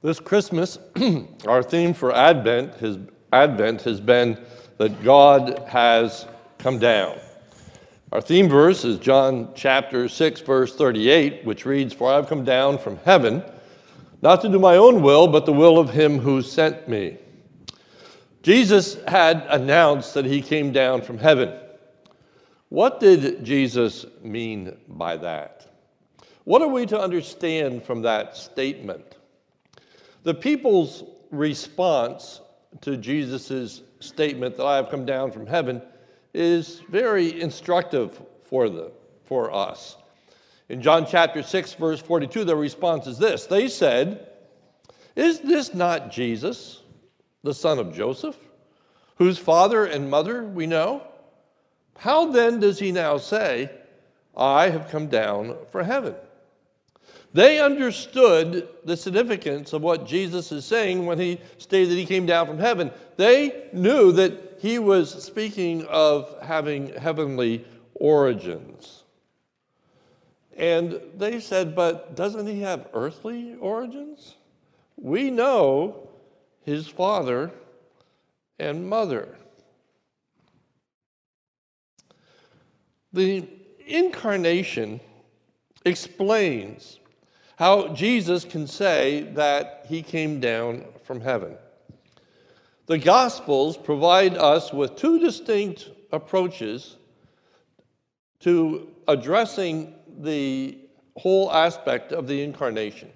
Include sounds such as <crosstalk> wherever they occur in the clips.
This Christmas, <clears throat> our theme for Advent has, Advent has been that God has come down. Our theme verse is John chapter 6, verse 38, which reads, For I have come down from heaven, not to do my own will, but the will of him who sent me. Jesus had announced that he came down from heaven. What did Jesus mean by that? What are we to understand from that statement? The people's response to Jesus' statement that I have come down from heaven is very instructive for, the, for us. In John chapter 6, verse 42, their response is this They said, Is this not Jesus, the son of Joseph, whose father and mother we know? How then does he now say, I have come down from heaven? They understood the significance of what Jesus is saying when he stated that he came down from heaven. They knew that he was speaking of having heavenly origins. And they said, But doesn't he have earthly origins? We know his father and mother. The incarnation explains how Jesus can say that he came down from heaven. The Gospels provide us with two distinct approaches to addressing the whole aspect of the incarnation.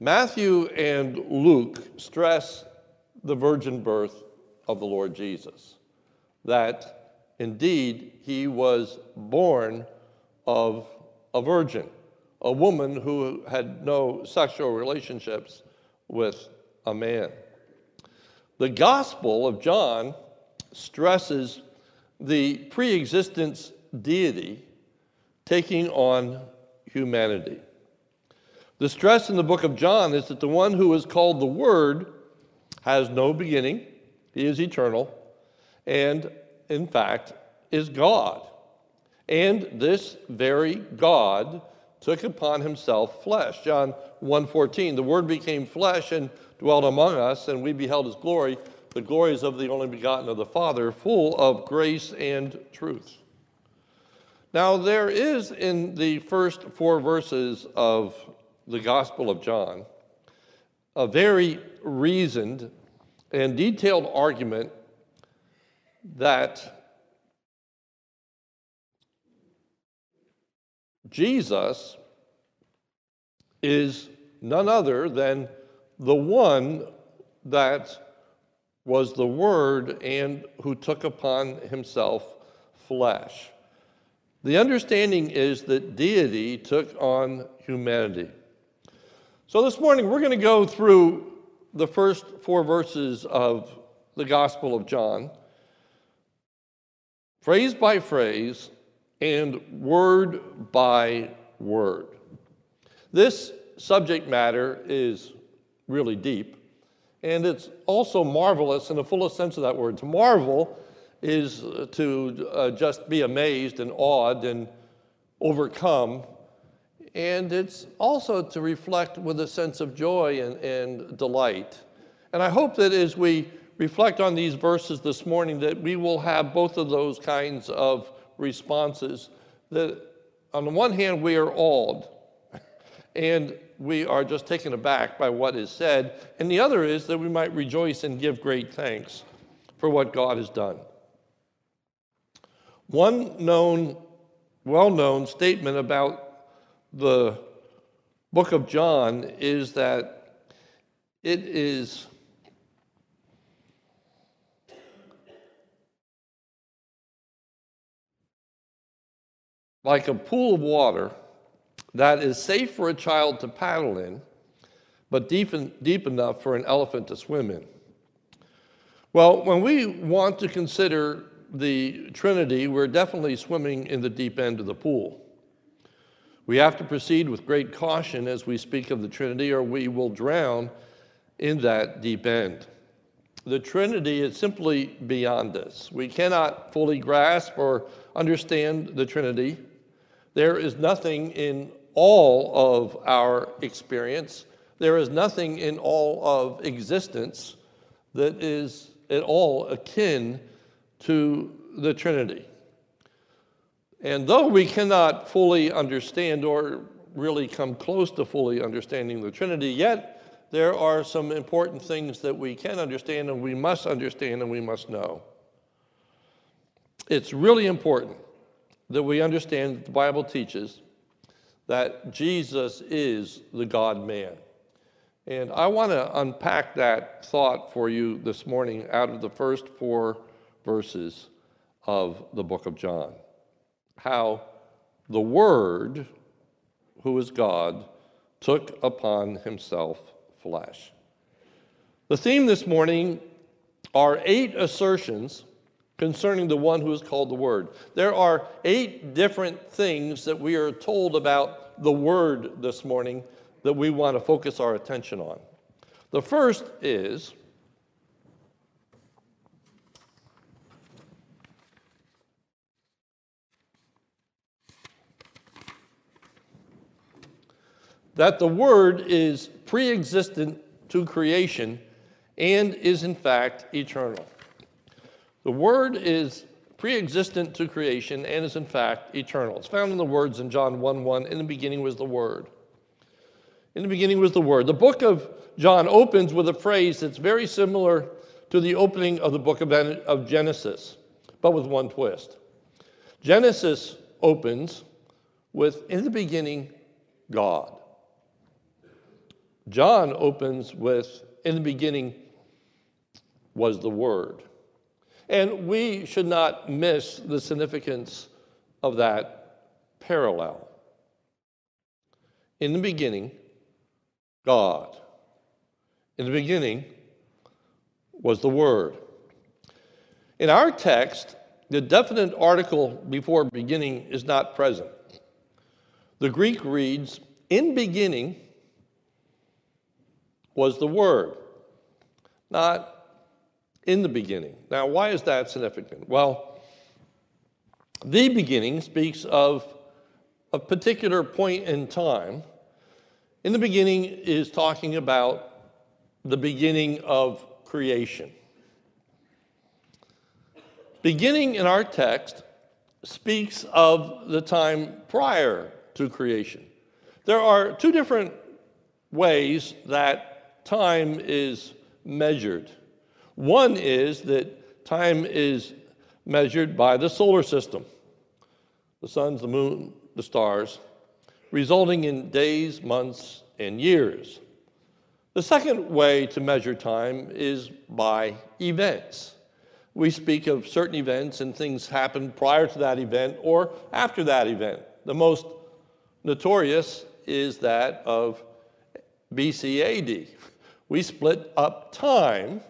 Matthew and Luke stress the virgin birth of the Lord Jesus, that indeed he was born of a virgin a woman who had no sexual relationships with a man. The Gospel of John stresses the pre existence deity taking on humanity. The stress in the book of John is that the one who is called the Word has no beginning, he is eternal, and in fact is God. And this very God took upon himself flesh. John 1:14, the word became flesh and dwelt among us, and we beheld his glory, the glories of the only begotten of the Father, full of grace and truth. Now, there is in the first four verses of the Gospel of John a very reasoned and detailed argument that Jesus is none other than the one that was the Word and who took upon himself flesh. The understanding is that deity took on humanity. So this morning we're going to go through the first four verses of the Gospel of John, phrase by phrase, and word by word. This subject matter is really deep, and it's also marvelous in the fullest sense of that word. To marvel is to uh, just be amazed and awed and overcome, and it's also to reflect with a sense of joy and, and delight. And I hope that as we reflect on these verses this morning, that we will have both of those kinds of responses that on the one hand we are awed and we are just taken aback by what is said, and the other is that we might rejoice and give great thanks for what God has done. One known, well known statement about the book of John is that it is like a pool of water that is safe for a child to paddle in, but deep, in, deep enough for an elephant to swim in. Well, when we want to consider the Trinity, we're definitely swimming in the deep end of the pool. We have to proceed with great caution as we speak of the Trinity, or we will drown in that deep end. The Trinity is simply beyond us. We cannot fully grasp or understand the Trinity. There is nothing in all of our experience there is nothing in all of existence that is at all akin to the Trinity. And though we cannot fully understand or really come close to fully understanding the Trinity, yet there are some important things that we can understand and we must understand and we must know. It's really important that we understand that the Bible teaches that Jesus is the God man. And I want to unpack that thought for you this morning out of the first four verses of the book of John. How the Word, who is God, took upon himself flesh. The theme this morning are eight assertions concerning the one who is called the Word. There are eight different things that we are told about the Word this morning that we want to focus our attention on. The first is that the Word is pre existent to creation and is in fact eternal. The Word is pre existent to creation and is in fact eternal. It's found in the words in John 1 1 In the beginning was the Word. In the beginning was the Word. The book of John opens with a phrase that's very similar to the opening of the book of Genesis, but with one twist. Genesis opens with, In the beginning, God. John opens with, In the beginning was the Word. And we should not miss the significance of that parallel. In the beginning, God. In the beginning was the Word. In our text, the definite article before beginning is not present. The Greek reads, In beginning was the Word, not in the beginning. Now, why is that significant? Well, the beginning speaks of a particular point in time in the beginning is talking about the beginning of creation. Beginning in our text speaks of the time prior to creation. There are two different ways that time is measured. One is that time is measured by the solar system the suns, the moon, the stars resulting in days, months, and years. The second way to measure time is by events. We speak of certain events and things happen prior to that event or after that event. The most notorious is that of BC AD. We split up time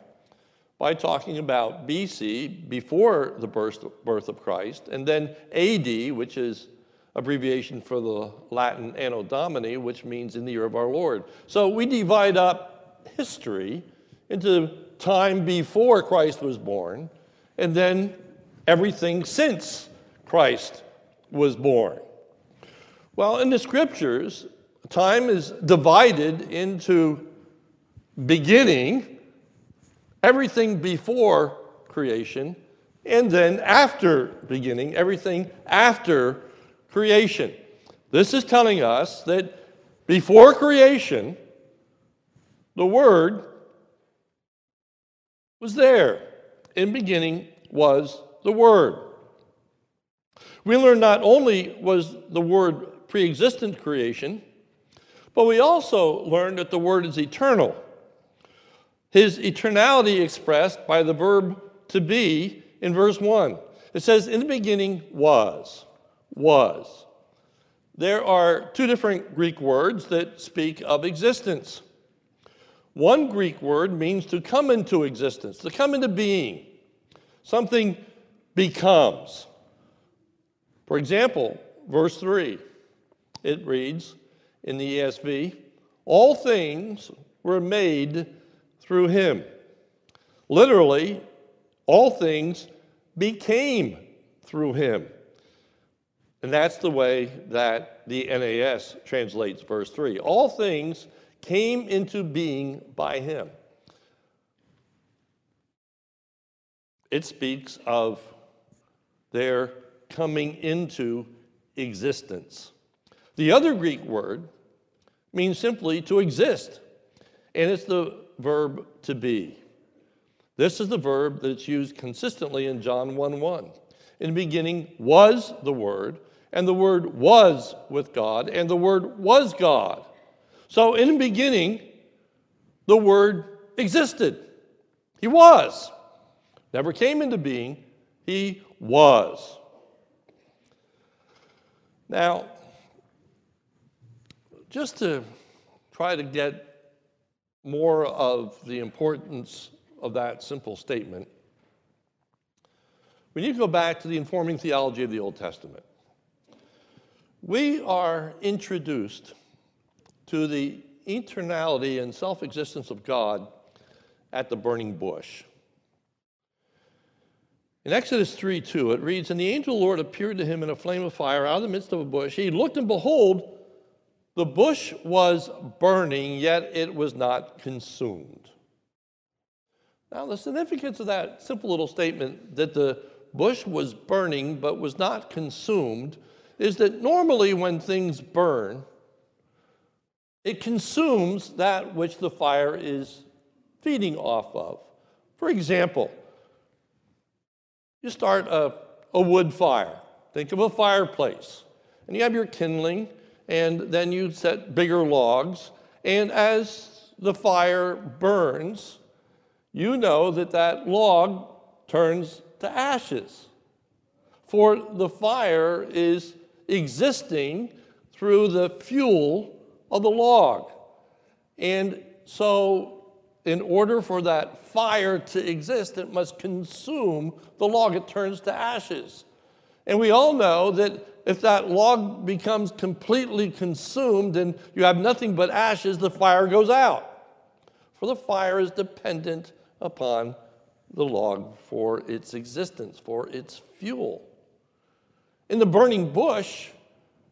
by talking about BC, before the birth, birth of Christ, and then AD, which is abbreviation for the Latin Anno Domini, which means in the year of our Lord. So we divide up history into time before Christ was born and then everything since Christ was born. Well, in the scriptures, time is divided into beginning, everything before creation, and then after beginning, everything after creation. This is telling us that before creation, the Word was there. In beginning was the Word. We learn not only was the Word pre existent creation, but we also learn that the Word is eternal. His eternality expressed by the verb to be in verse 1. It says, In the beginning was was. There are two different Greek words that speak of existence. One Greek word means to come into existence, to come into being. Something becomes. For example, verse 3, it reads in the ESV All things were made through him. Literally, all things became through him. And that's the way that the NAS translates verse 3. All things came into being by him. It speaks of their coming into existence. The other Greek word means simply to exist, and it's the verb to be. This is the verb that's used consistently in John 1 1. In the beginning was the Word, and the Word was with God, and the Word was God. So in the beginning, the Word existed. He was. Never came into being, He was. Now, just to try to get more of the importance of that simple statement, we need to go back to the informing theology of the Old Testament. We are introduced to the eternality and self existence of God at the burning bush. In Exodus 3 2, it reads, And the angel Lord appeared to him in a flame of fire out of the midst of a bush. He looked, and behold, the bush was burning, yet it was not consumed. Now, the significance of that simple little statement that the bush was burning but was not consumed is that normally when things burn, it consumes that which the fire is feeding off of. For example, you start a, a wood fire. Think of a fireplace. And you have your kindling, and then you set bigger logs. And as the fire burns, you know that that log turns to ashes. For the fire is existing through the fuel of the log. And so in order for that fire to exist, it must consume the log. It turns to ashes. And we all know that if that log becomes completely consumed and you have nothing but ashes, the fire goes out. For the fire is dependent upon the log for its existence, for its fuel. In the burning bush,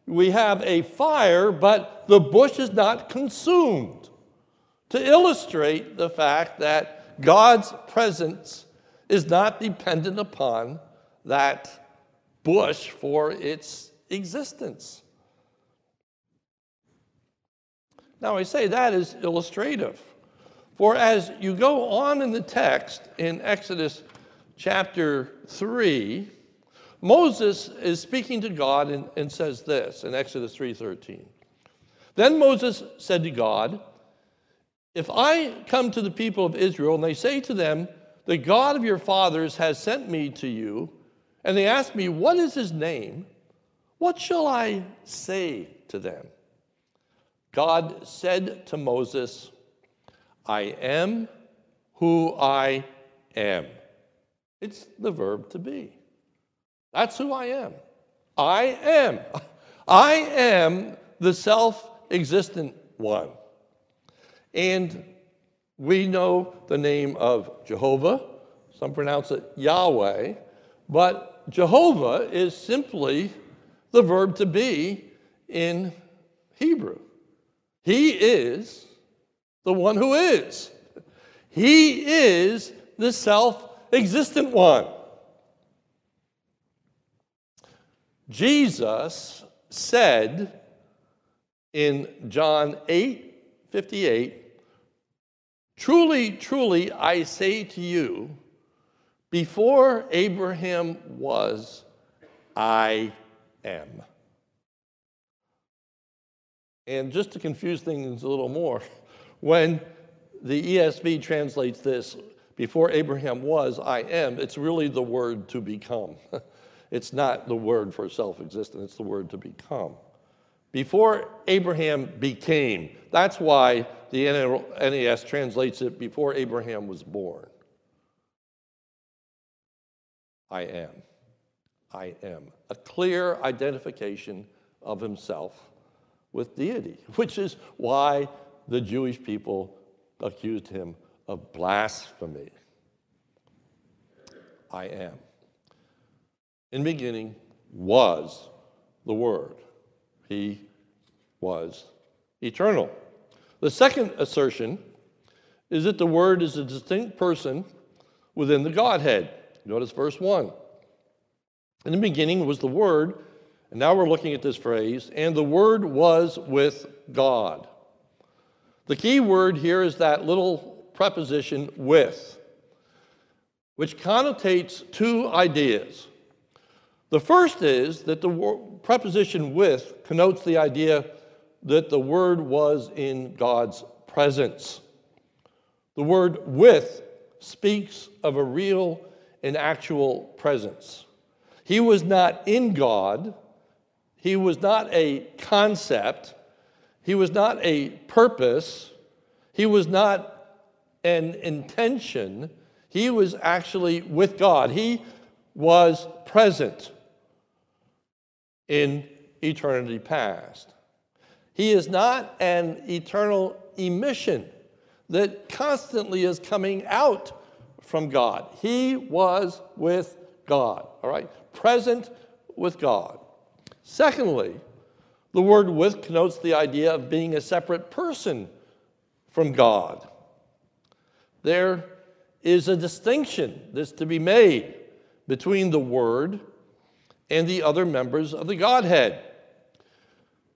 we have a fire, but the bush is not consumed to illustrate the fact that God's presence is not dependent upon that bush for its existence. Now, I say that is illustrative. For as you go on in the text in Exodus chapter 3, Moses is speaking to God and, and says this in Exodus 3:13. Then Moses said to God, if I come to the people of Israel and they say to them, The God of your fathers has sent me to you, and they asked me, What is his name? What shall I say to them? God said to Moses, I am who I am. It's the verb to be. That's who I am. I am. <laughs> I am the self existent one. And we know the name of Jehovah, some pronounce it Yahweh, but Jehovah is simply the verb to be in Hebrew. He is the one who is. He is the self existent one. Jesus said in John 8 58 Truly, truly, I say to you, before Abraham was, I am. And just to confuse things a little more, <laughs> when the ESV translates this, before Abraham was, I am, it's really the word to become. <laughs> it's not the word for self existence, it's the word to become. Before Abraham became, that's why the NAS translates it before Abraham was born. I am. I am. A clear identification of himself with deity, <laughs> which is why the Jewish people accused him of blasphemy. I am. In beginning was the Word. He was eternal. The second assertion is that the Word is a distinct person within the Godhead. Notice verse 1. In the beginning was the Word, and now we're looking at this phrase, and the Word was with God. The key word here is that little preposition with, which connotates two ideas. The first is that the preposition with connotes the idea that the Word was in God's presence. The word with speaks of a real and actual presence. He was not in God, he was not a concept, he was not a purpose, he was not an intention. He was actually with God. He was present in eternity past. He is not an eternal emission that constantly is coming out from God. He was with God, all right? Present with God. Secondly, the word with connotes the idea of being a separate person from God. There is a distinction that's to be made between the Word and the other members of the Godhead.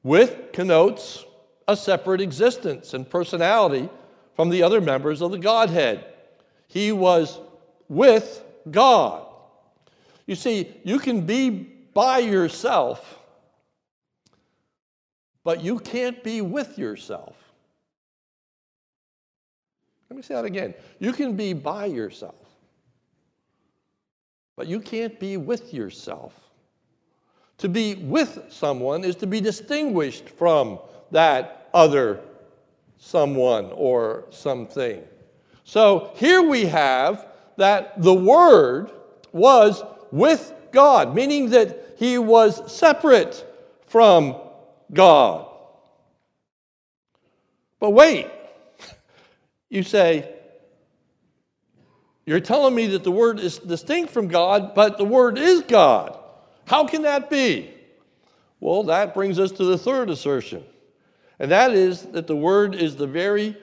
With connotes a separate existence and personality from the other members of the Godhead. He was with God. You see, you can be by yourself, but you can't be with yourself. Let me say that again. You can be by yourself, but you can't be with yourself. To be with someone is to be distinguished from that other someone or something. So here we have that the Word was with God, meaning that he was separate from God. But wait, <laughs> you say, you're telling me that the Word is distinct from God, but the Word is God. How can that be? Well, that brings us to the third assertion, and that is that the Word is the very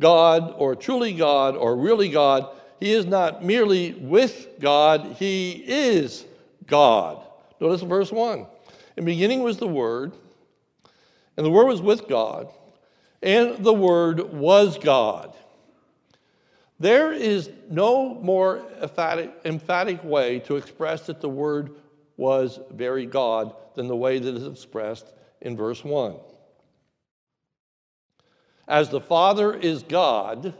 God, or truly God, or really God. He is not merely with God, He is God. Notice verse 1. In the beginning was the Word, and the Word was with God, and the Word was God. There is no more emphatic, emphatic way to express that the Word was very God than the way that is expressed in verse 1. As the Father is God,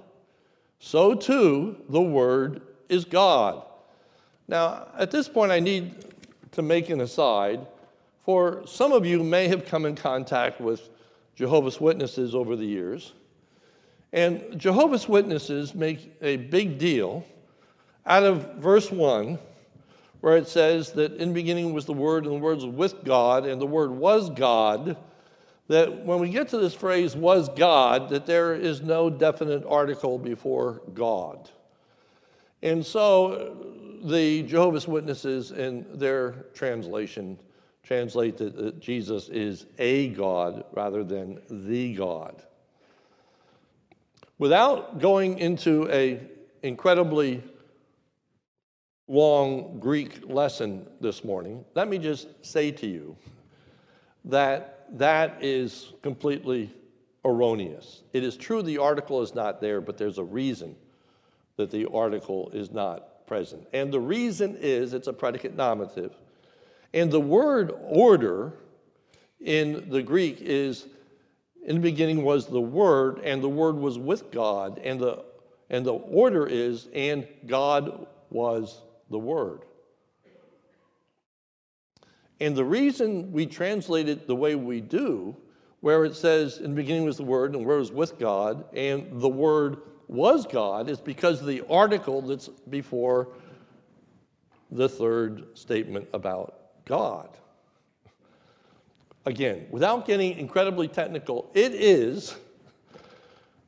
so too the Word is God. Now, at this point, I need to make an aside, for some of you may have come in contact with Jehovah's Witnesses over the years. And Jehovah's Witnesses make a big deal out of verse 1 where it says that in the beginning was the Word, and the Word was with God, and the Word was God, that when we get to this phrase, was God, that there is no definite article before God. And so the Jehovah's Witnesses, in their translation, translate that Jesus is a God rather than the God. Without going into a incredibly long Greek lesson this morning, let me just say to you that that is completely erroneous. It is true the article is not there, but there's a reason that the article is not present. And the reason is it's a predicate nominative. And the word order in the Greek is in the beginning was the word, and the word was with God, and the and the order is, and God was the Word. And the reason we translate it the way we do, where it says in the beginning was the Word, and the Word was with God, and the Word was God, is because the article that's before the third statement about God. Again, without getting incredibly technical, it is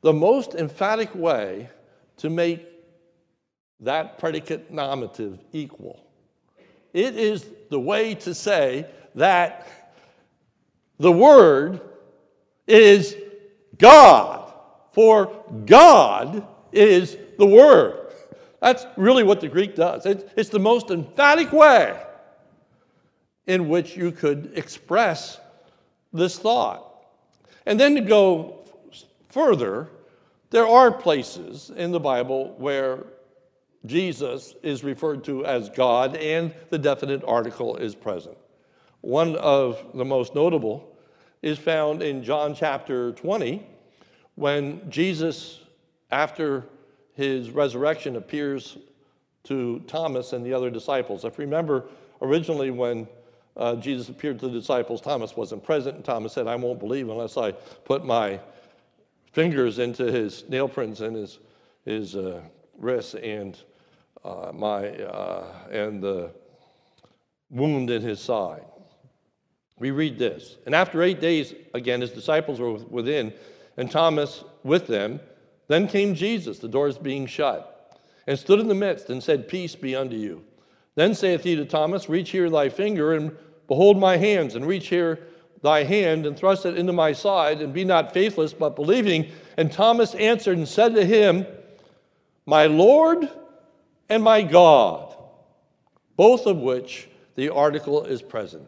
the most emphatic way to make that predicate nominative equal. It is the way to say that the Word is God. for God is the Word. That's really what the Greek does. It's the most emphatic way in which you could express this thought. And then to go further, there are places in the Bible where Jesus is referred to as God and the definite article is present. One of the most notable is found in John chapter 20 when Jesus, after his resurrection, appears to Thomas and the other disciples. If you remember, originally when uh, Jesus appeared to the disciples, Thomas wasn't present, and Thomas said, I won't believe unless I put my fingers into his nail prints and his, his uh, wrists and uh, my uh, and the wound in his side. We read this. And after eight days, again, his disciples were within, and Thomas with them. Then came Jesus, the doors being shut, and stood in the midst and said, Peace be unto you. Then saith he to Thomas, Reach here thy finger, and behold my hands, and reach here thy hand, and thrust it into my side, and be not faithless, but believing. And Thomas answered and said to him, My Lord and my God, both of which the article is present.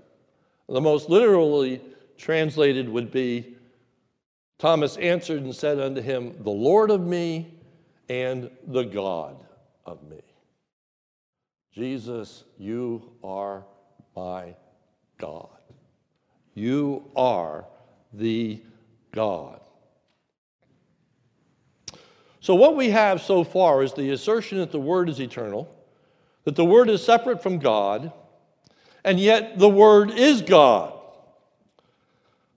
The most literally translated would be Thomas answered and said unto him, The Lord of me and the God of me. Jesus, you are my God. You are the God. So, what we have so far is the assertion that the Word is eternal, that the Word is separate from God, and yet the Word is God.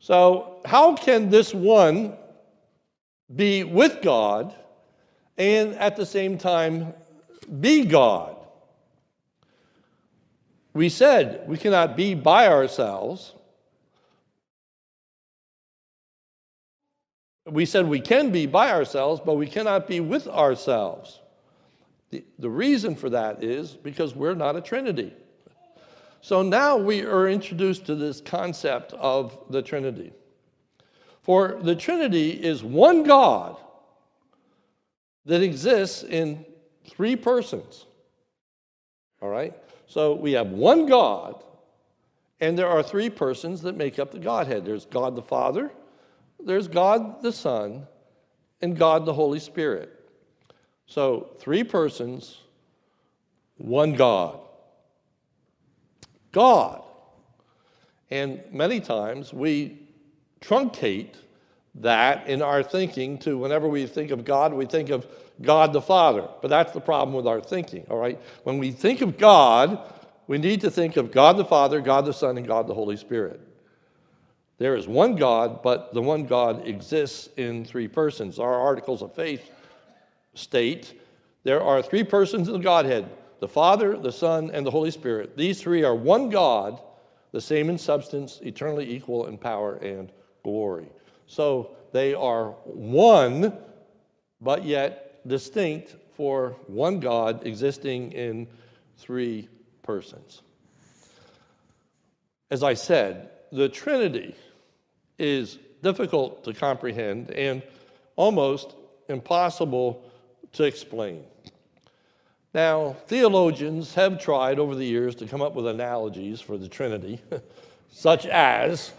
So, how can this one be with God and at the same time be God? We said we cannot be by ourselves, We said we can be by ourselves, but we cannot be with ourselves. The, the reason for that is because we're not a Trinity. So now we are introduced to this concept of the Trinity. For the Trinity is one God that exists in three persons. All right? So we have one God, and there are three persons that make up the Godhead there's God the Father, there's God the Son and God the Holy Spirit. So, three persons, one God. God. And many times we truncate that in our thinking to whenever we think of God, we think of God the Father. But that's the problem with our thinking, all right? When we think of God, we need to think of God the Father, God the Son, and God the Holy Spirit. There is one God, but the one God exists in three persons. Our articles of faith state there are three persons in the Godhead the Father, the Son, and the Holy Spirit. These three are one God, the same in substance, eternally equal in power and glory. So they are one, but yet distinct for one God existing in three persons. As I said, the Trinity is difficult to comprehend and almost impossible to explain. Now, theologians have tried over the years to come up with analogies for the Trinity, <laughs> such as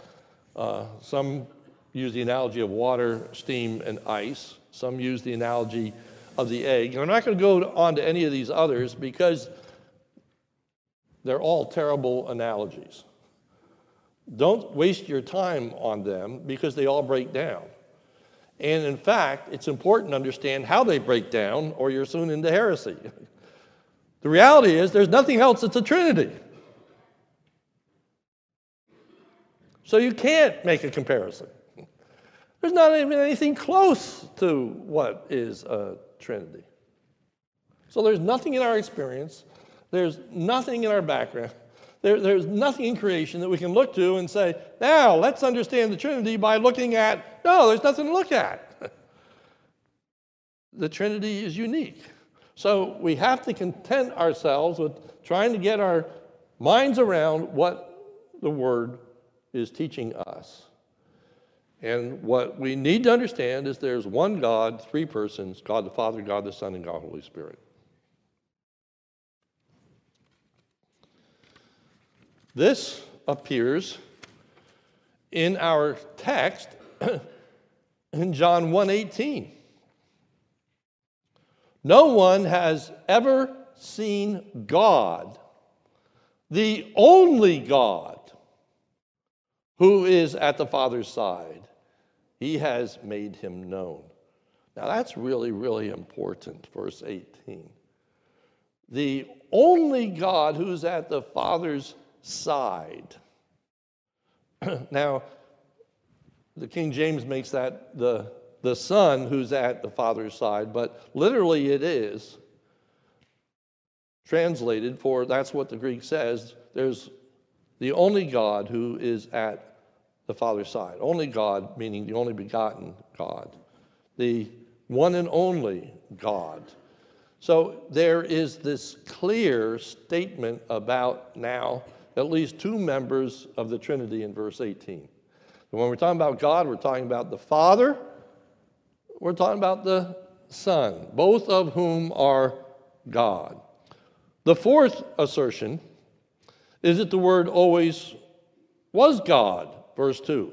uh, some use the analogy of water, steam, and ice. Some use the analogy of the egg. And I'm not going to go on to any of these others because they're all terrible analogies. Don't waste your time on them because they all break down. And in fact, it's important to understand how they break down, or you're soon into heresy. <laughs> the reality is, there's nothing else that's a Trinity. So you can't make a comparison. There's not even anything close to what is a Trinity. So there's nothing in our experience, there's nothing in our background there, there's nothing in creation that we can look to and say, now let's understand the Trinity by looking at, no, there's nothing to look at. <laughs> the Trinity is unique. So we have to content ourselves with trying to get our minds around what the Word is teaching us. And what we need to understand is there's one God, three persons God the Father, God the Son, and God the Holy Spirit. This appears in our text <clears throat> in John 1:18. No one has ever seen God, the only God who is at the Father's side. He has made him known. Now that's really, really important, verse 18. The only God who's at the Father's side. <clears throat> now, the King James makes that the, the Son who's at the Father's side, but literally it is translated for that's what the Greek says. There's the only God who is at the Father's side. Only God, meaning the only begotten God, the one and only God. So there is this clear statement about now at least two members of the Trinity in verse 18. And when we're talking about God, we're talking about the Father, we're talking about the Son, both of whom are God. The fourth assertion is that the Word always was God, verse 2.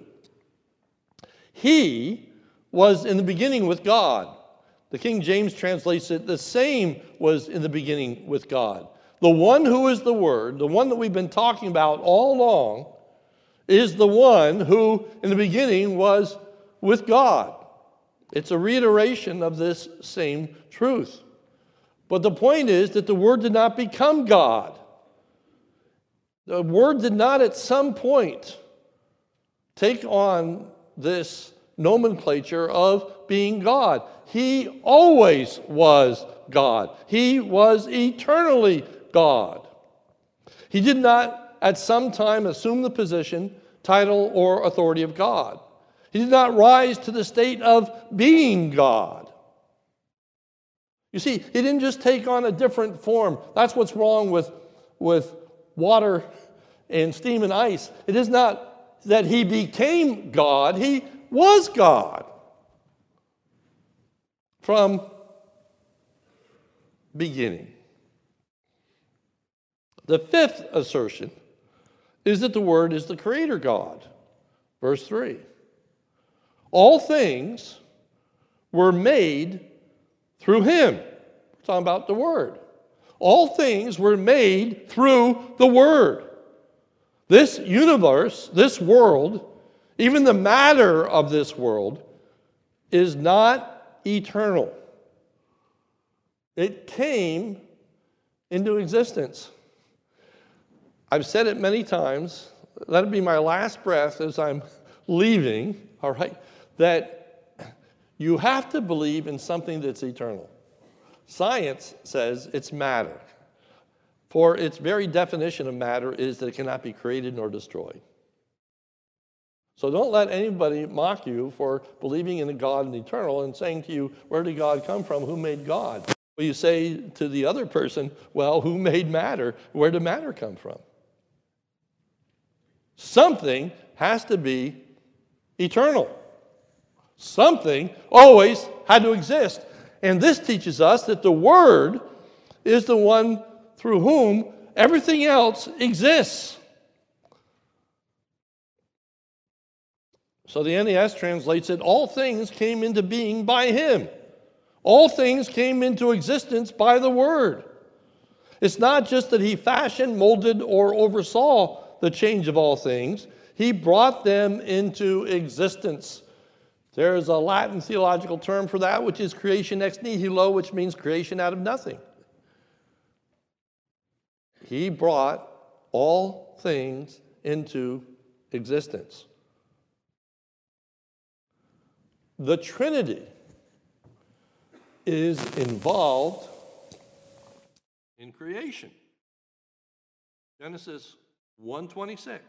He was in the beginning with God. The King James translates it, the same was in the beginning with God. The one who is the Word, the one that we've been talking about all along, is the one who, in the beginning, was with God. It's a reiteration of this same truth. But the point is that the Word did not become God. The Word did not at some point take on this nomenclature of being God. He always was God, He was eternally God. He did not at some time assume the position, title, or authority of God. He did not rise to the state of being God. You see, he didn't just take on a different form. That's what's wrong with, with water and steam and ice. It is not that he became God, he was God from beginning. The fifth assertion is that the Word is the Creator God. Verse 3 All things were made through Him. We're talking about the Word. All things were made through the Word. This universe, this world, even the matter of this world, is not eternal. It came into existence. I've said it many times. That'll be my last breath as I'm leaving, all right? That you have to believe in something that's eternal. Science says it's matter, for its very definition of matter is that it cannot be created nor destroyed. So don't let anybody mock you for believing in a God and eternal and saying to you, Where did God come from? Who made God? Well, you say to the other person, Well, who made matter? Where did matter come from? Something has to be eternal. Something always had to exist. And this teaches us that the Word is the one through whom everything else exists. So the NAS translates it all things came into being by Him. All things came into existence by the Word. It's not just that He fashioned, molded, or oversaw the change of all things, he brought them into existence. There is a Latin theological term for that, which is creation ex nihilo, which means creation out of nothing. He brought all things into existence. The Trinity is involved in creation. Genesis 126.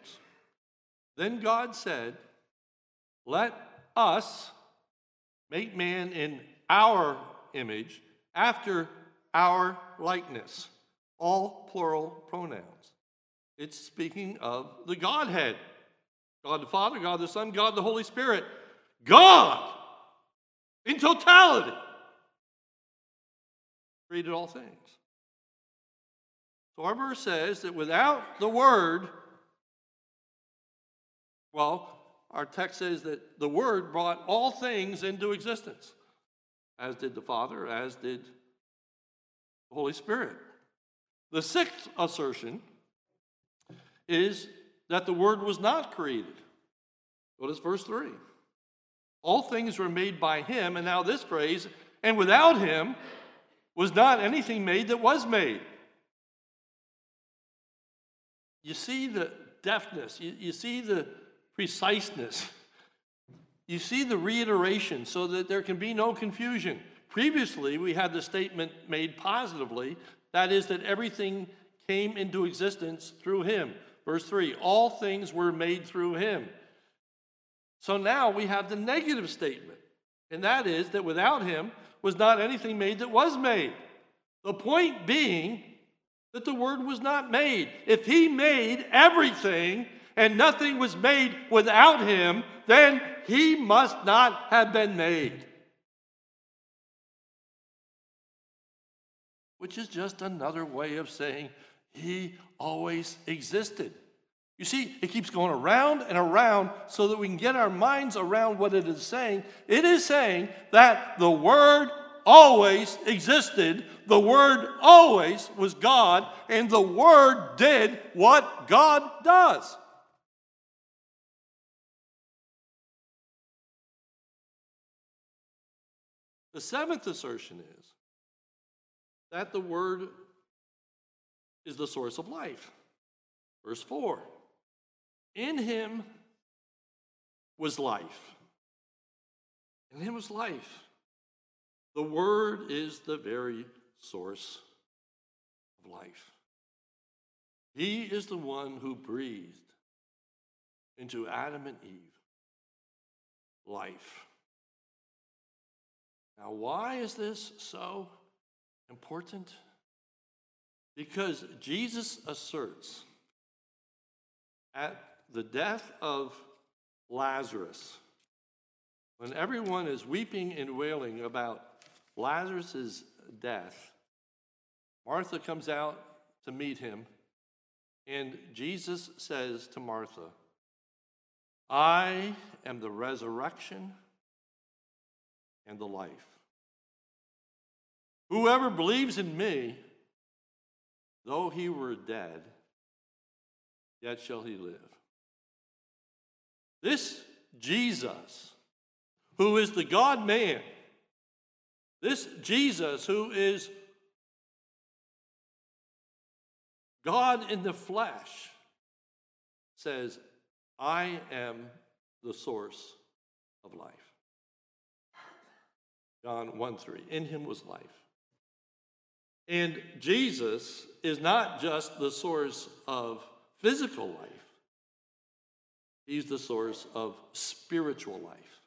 Then God said, Let us make man in our image, after our likeness. All plural pronouns. It's speaking of the Godhead God the Father, God the Son, God the Holy Spirit. God in totality created all things. Verse says that without the Word, well, our text says that the Word brought all things into existence, as did the Father, as did the Holy Spirit. The sixth assertion is that the Word was not created. Notice verse 3. All things were made by Him, and now this phrase, and without Him was not anything made that was made. You see the deftness, you, you see the preciseness, you see the reiteration so that there can be no confusion. Previously, we had the statement made positively that is, that everything came into existence through him. Verse 3 all things were made through him. So now we have the negative statement, and that is that without him was not anything made that was made. The point being that the word was not made. If he made everything and nothing was made without him, then he must not have been made. Which is just another way of saying he always existed. You see, it keeps going around and around so that we can get our minds around what it is saying. It is saying that the Word always existed, the Word always was God, and the Word did what God does. The seventh assertion is that the Word is the source of life. Verse 4 In him was life. In him was life. The Word is the very source of life. He is the one who breathed into Adam and Eve life. Now, why is this so important? Because Jesus asserts at the death of Lazarus, when everyone is weeping and wailing about Lazarus' death, Martha comes out to meet him, and Jesus says to Martha, I am the resurrection and the life. Whoever believes in me, though he were dead, yet shall he live. This Jesus, who is the God man, this Jesus, who is God in the flesh, says, I am the source of life. John 1 3. In him was life. And Jesus is not just the source of physical life, he's the source of spiritual life.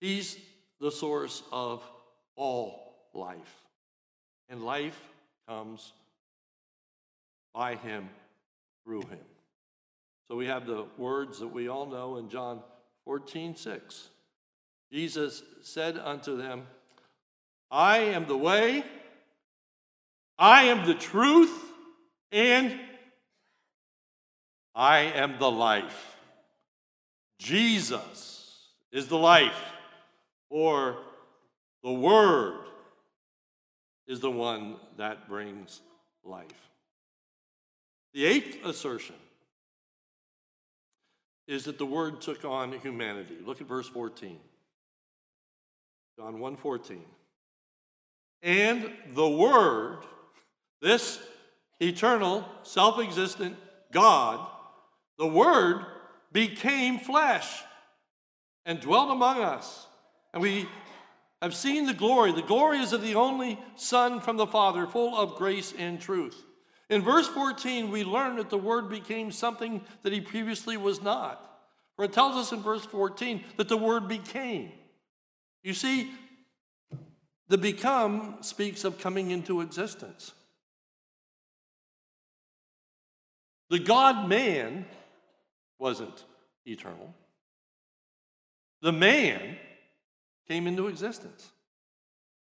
He's the source of all life. And life comes by him, through him. So we have the words that we all know in John 14 6. Jesus said unto them, I am the way, I am the truth, and I am the life. Jesus is the life, or the Word is the one that brings life. The eighth assertion is that the Word took on humanity. Look at verse 14. John 1:14. And the word, this eternal, self-existent God, the word became flesh and dwelt among us. And we have seen the glory. The glory is of the only Son from the Father, full of grace and truth. In verse 14, we learn that the Word became something that he previously was not. For it tells us in verse 14 that the Word became. You see, the become speaks of coming into existence. The God man wasn't eternal, the man came into existence.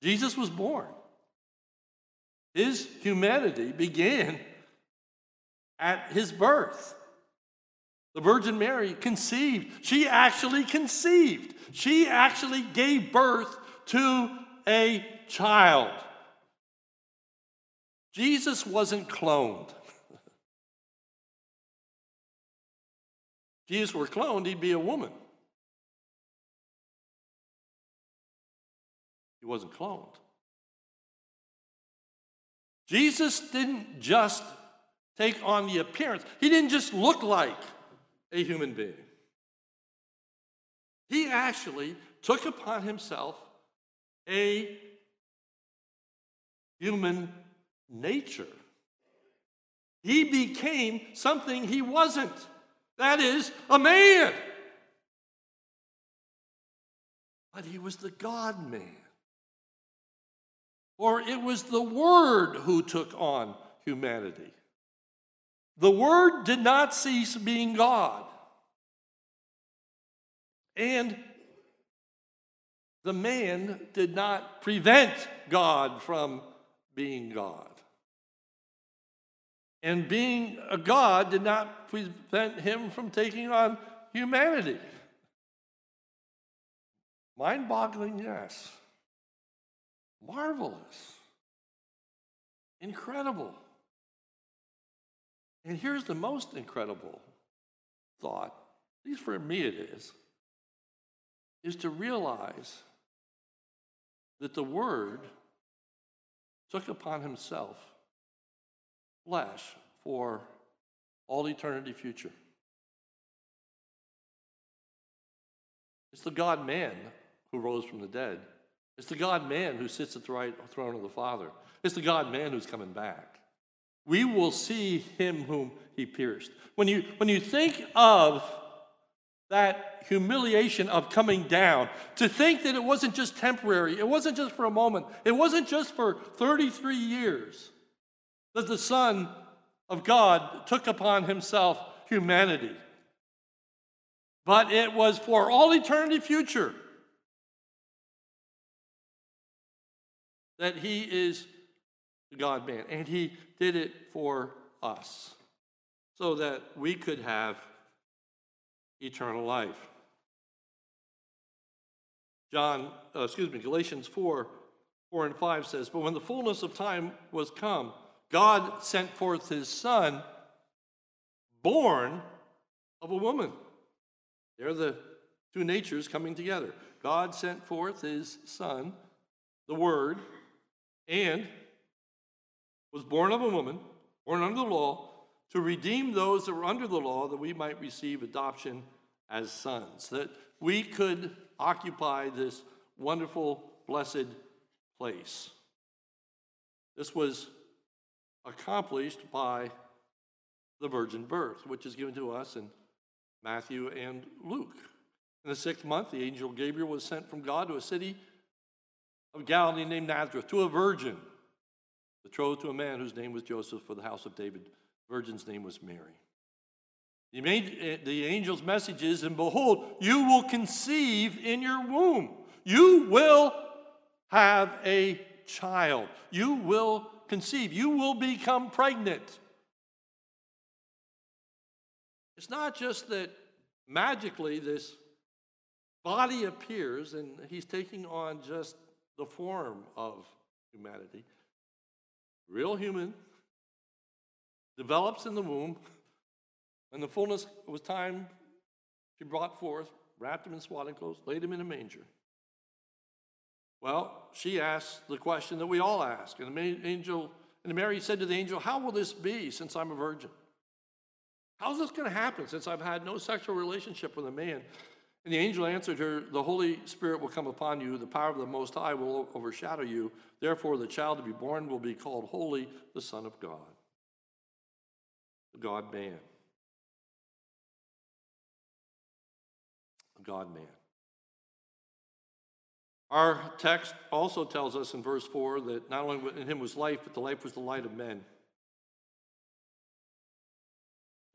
Jesus was born. His humanity began at his birth. The Virgin Mary conceived. She actually conceived. She actually gave birth to a child. Jesus wasn't cloned. <laughs> Jesus were cloned, he'd be a woman. He wasn't cloned. Jesus didn't just take on the appearance, he didn't just look like a human being. He actually took upon himself a human nature. He became something he wasn't. That is, a man. But he was the God man. Or it was the Word who took on humanity. The Word did not cease being God. And the man did not prevent God from being God. And being a God did not prevent him from taking on humanity. Mind boggling, yes. Marvelous. Incredible. And here's the most incredible thought, at least for me it is, is to realize that the Word took upon himself flesh for all eternity future. It's the God man who rose from the dead. It's the God man who sits at the right throne of the Father. It's the God man who's coming back we will see him whom he pierced. When you, when you think of that humiliation of coming down, to think that it wasn't just temporary, it wasn't just for a moment, it wasn't just for 33 years that the Son of God took upon himself humanity, but it was for all eternity future that he is the God man. And he did it for us so that we could have eternal life. John, uh, excuse me, Galatians 4 4 and 5 says, But when the fullness of time was come, God sent forth his son, born of a woman. They're the two natures coming together. God sent forth his son, the Word, and was born of a woman, born under the law, to redeem those that were under the law, that we might receive adoption as sons, that we could occupy this wonderful, blessed place. This was accomplished by the virgin birth, which is given to us in Matthew and Luke. In the sixth month, the angel Gabriel was sent from God to a city of Galilee named Nazareth, to a virgin betrothed to a man whose name was Joseph for the house of David. The virgin's name was Mary. The, eh, the angel's message is, and behold, you will conceive in your womb. You will have a child. You will conceive. You will become pregnant. It's not just that magically this body appears and he's taking on just the form of humanity real human, develops in the womb. When the fullness was time, she brought forth, wrapped him in swaddling clothes, laid him in a manger. Well, she asked the question that we all ask. And the angel, and Mary said to the angel, How will this be since I'm a virgin? How's this going to happen since I've had no sexual relationship with a man? And the angel answered her, The Holy Spirit will come upon you, the power of the Most High will overshadow you. Therefore, the child to be born will be called Holy, the Son of God. The God man. God man. Our text also tells us in verse 4 that not only in him was life, but the life was the light of men.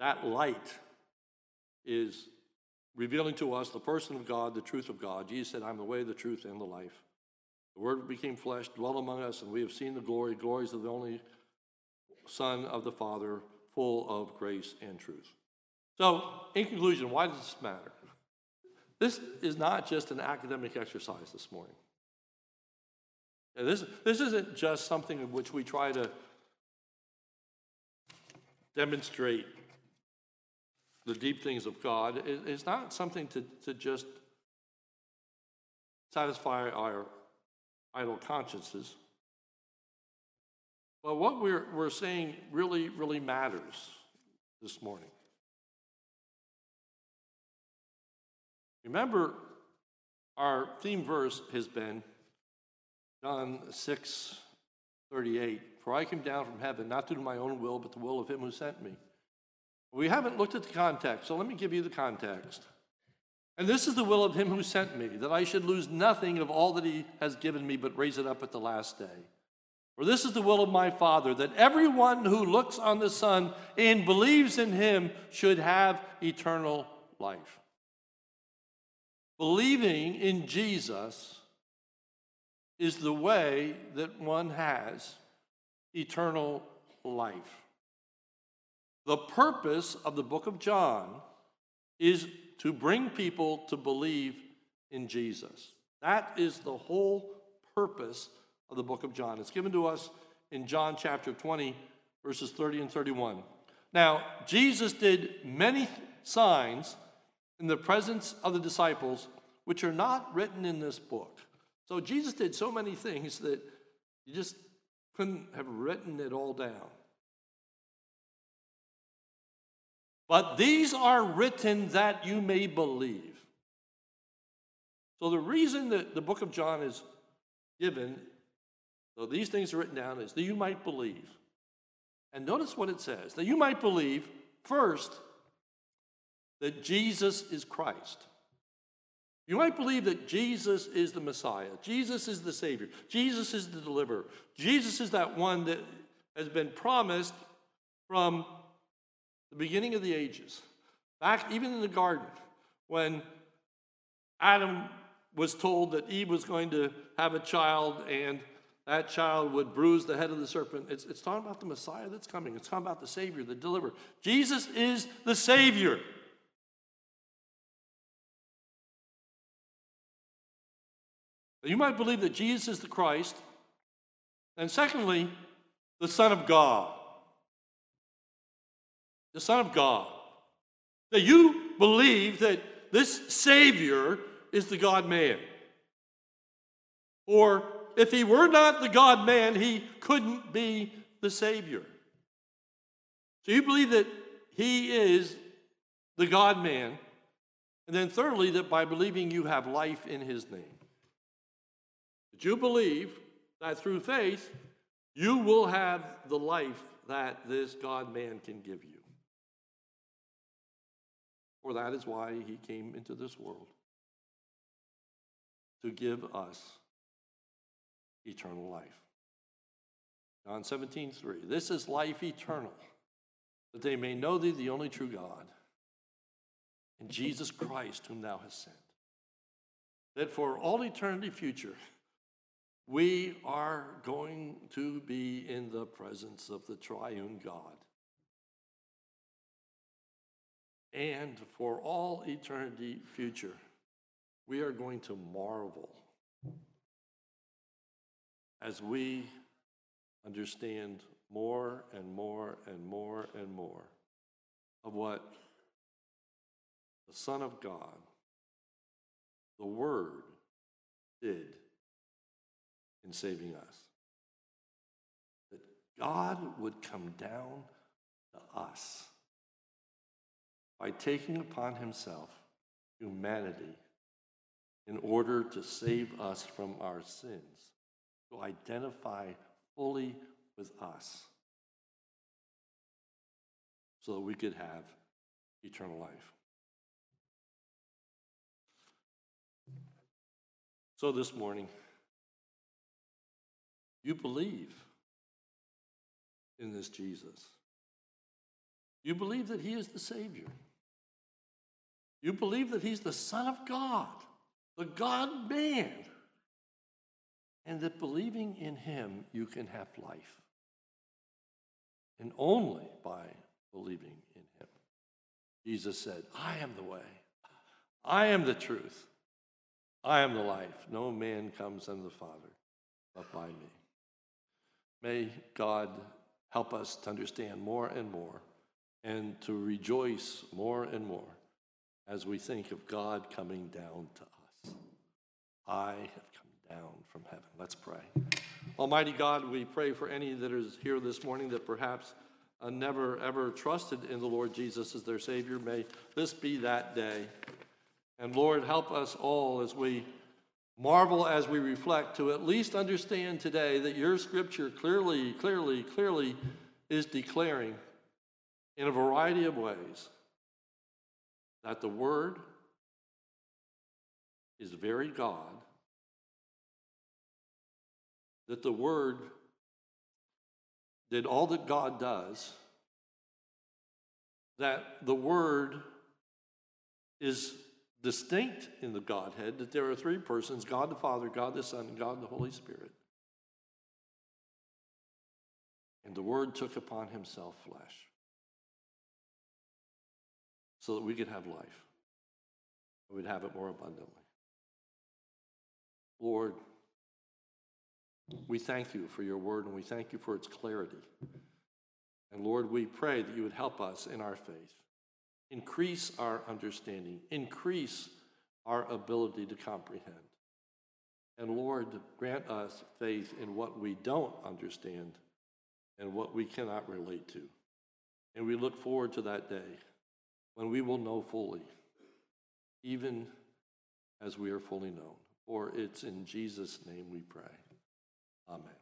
That light is revealing to us the person of God, the truth of God. Jesus said, I'm the way, the truth, and the life. The Word became flesh, dwelt among us, and we have seen the glory, glories of the only Son of the Father, full of grace and truth. So, in conclusion, why does this matter? This is not just an academic exercise this morning. This, this isn't just something in which we try to demonstrate the deep things of God. is, not something to, to just satisfy our idle consciences. But what we're, we're saying really, really matters this morning. Remember, our theme verse has been John 6 38. For I came down from heaven, not to do my own will, but the will of him who sent me. We haven't looked at the context, so let me give you the context. And this is the will of him who sent me, that I should lose nothing of all that he has given me, but raise it up at the last day. For this is the will of my Father, that everyone who looks on the Son and believes in him should have eternal life. Believing in Jesus is the way that one has eternal life. The purpose of the book of John is to bring people to believe in Jesus. That is the whole purpose of the book of John. It's given to us in John chapter 20, verses 30 and 31. Now, Jesus did many signs in the presence of the disciples, which are not written in this book. So Jesus did so many things that you just couldn't have written it all down. But these are written that you may believe. So the reason that the book of John is given, though these things are written down, is that you might believe. And notice what it says that you might believe, first, that Jesus is Christ. You might believe that Jesus is the Messiah, Jesus is the Savior, Jesus is the deliverer, Jesus is that one that has been promised from the beginning of the ages. Back even in the garden, when Adam was told that Eve was going to have a child and that child would bruise the head of the serpent. It's, it's talking about the Messiah that's coming. It's talking about the Savior, the deliverer. Jesus is the Savior. You might believe that Jesus is the Christ. And secondly, the Son of God. The Son of God. That you believe that this Savior is the God man. Or if he were not the God man, he couldn't be the Savior. So you believe that he is the God man. And then, thirdly, that by believing you have life in his name that you believe that through faith you will have the life that this God man can give you. For that is why he came into this world to give us eternal life. John 17, 3. This is life eternal, that they may know thee, the only true God, and Jesus Christ, whom thou hast sent. That for all eternity future, we are going to be in the presence of the triune God. And for all eternity future, we are going to marvel as we understand more and more and more and more of what the Son of God, the Word, did in saving us. That God would come down to us by taking upon himself humanity in order to save us from our sins, to identify fully with us, so that we could have eternal life. So this morning, you believe in this Jesus. You believe that he is the Savior. You believe that he's the Son of God, the God man, and that believing in him, you can have life. And only by believing in him. Jesus said, I am the way, I am the truth, I am the life. No man comes unto the Father but by me. May God help us to understand more and more and to rejoice more and more as we think of God coming down to us. I have come down from heaven. Let's pray. Almighty God, we pray for any that is here this morning that perhaps uh, never ever trusted in the Lord Jesus as their Savior. May this be that day. And Lord, help us all as we marvel as we reflect to at least understand today that your scripture clearly, clearly, clearly is declaring in a variety of ways that the Word is very God, that the Word did all that God does, that the Word is distinct in the Godhead, that there are three persons God the Father, God the Son, and God the Holy Spirit. And the Word took upon Himself flesh so that we could have life. We'd have it more abundantly. Lord, we thank you for your word and we thank you for its clarity. And Lord, we pray that you would help us in our faith, increase our understanding, increase our ability to comprehend. And Lord, grant us faith in what we don't understand and what we cannot relate to. And we look forward to that day when we will know fully, even as we are fully known. For it's in Jesus' name we pray. Amen.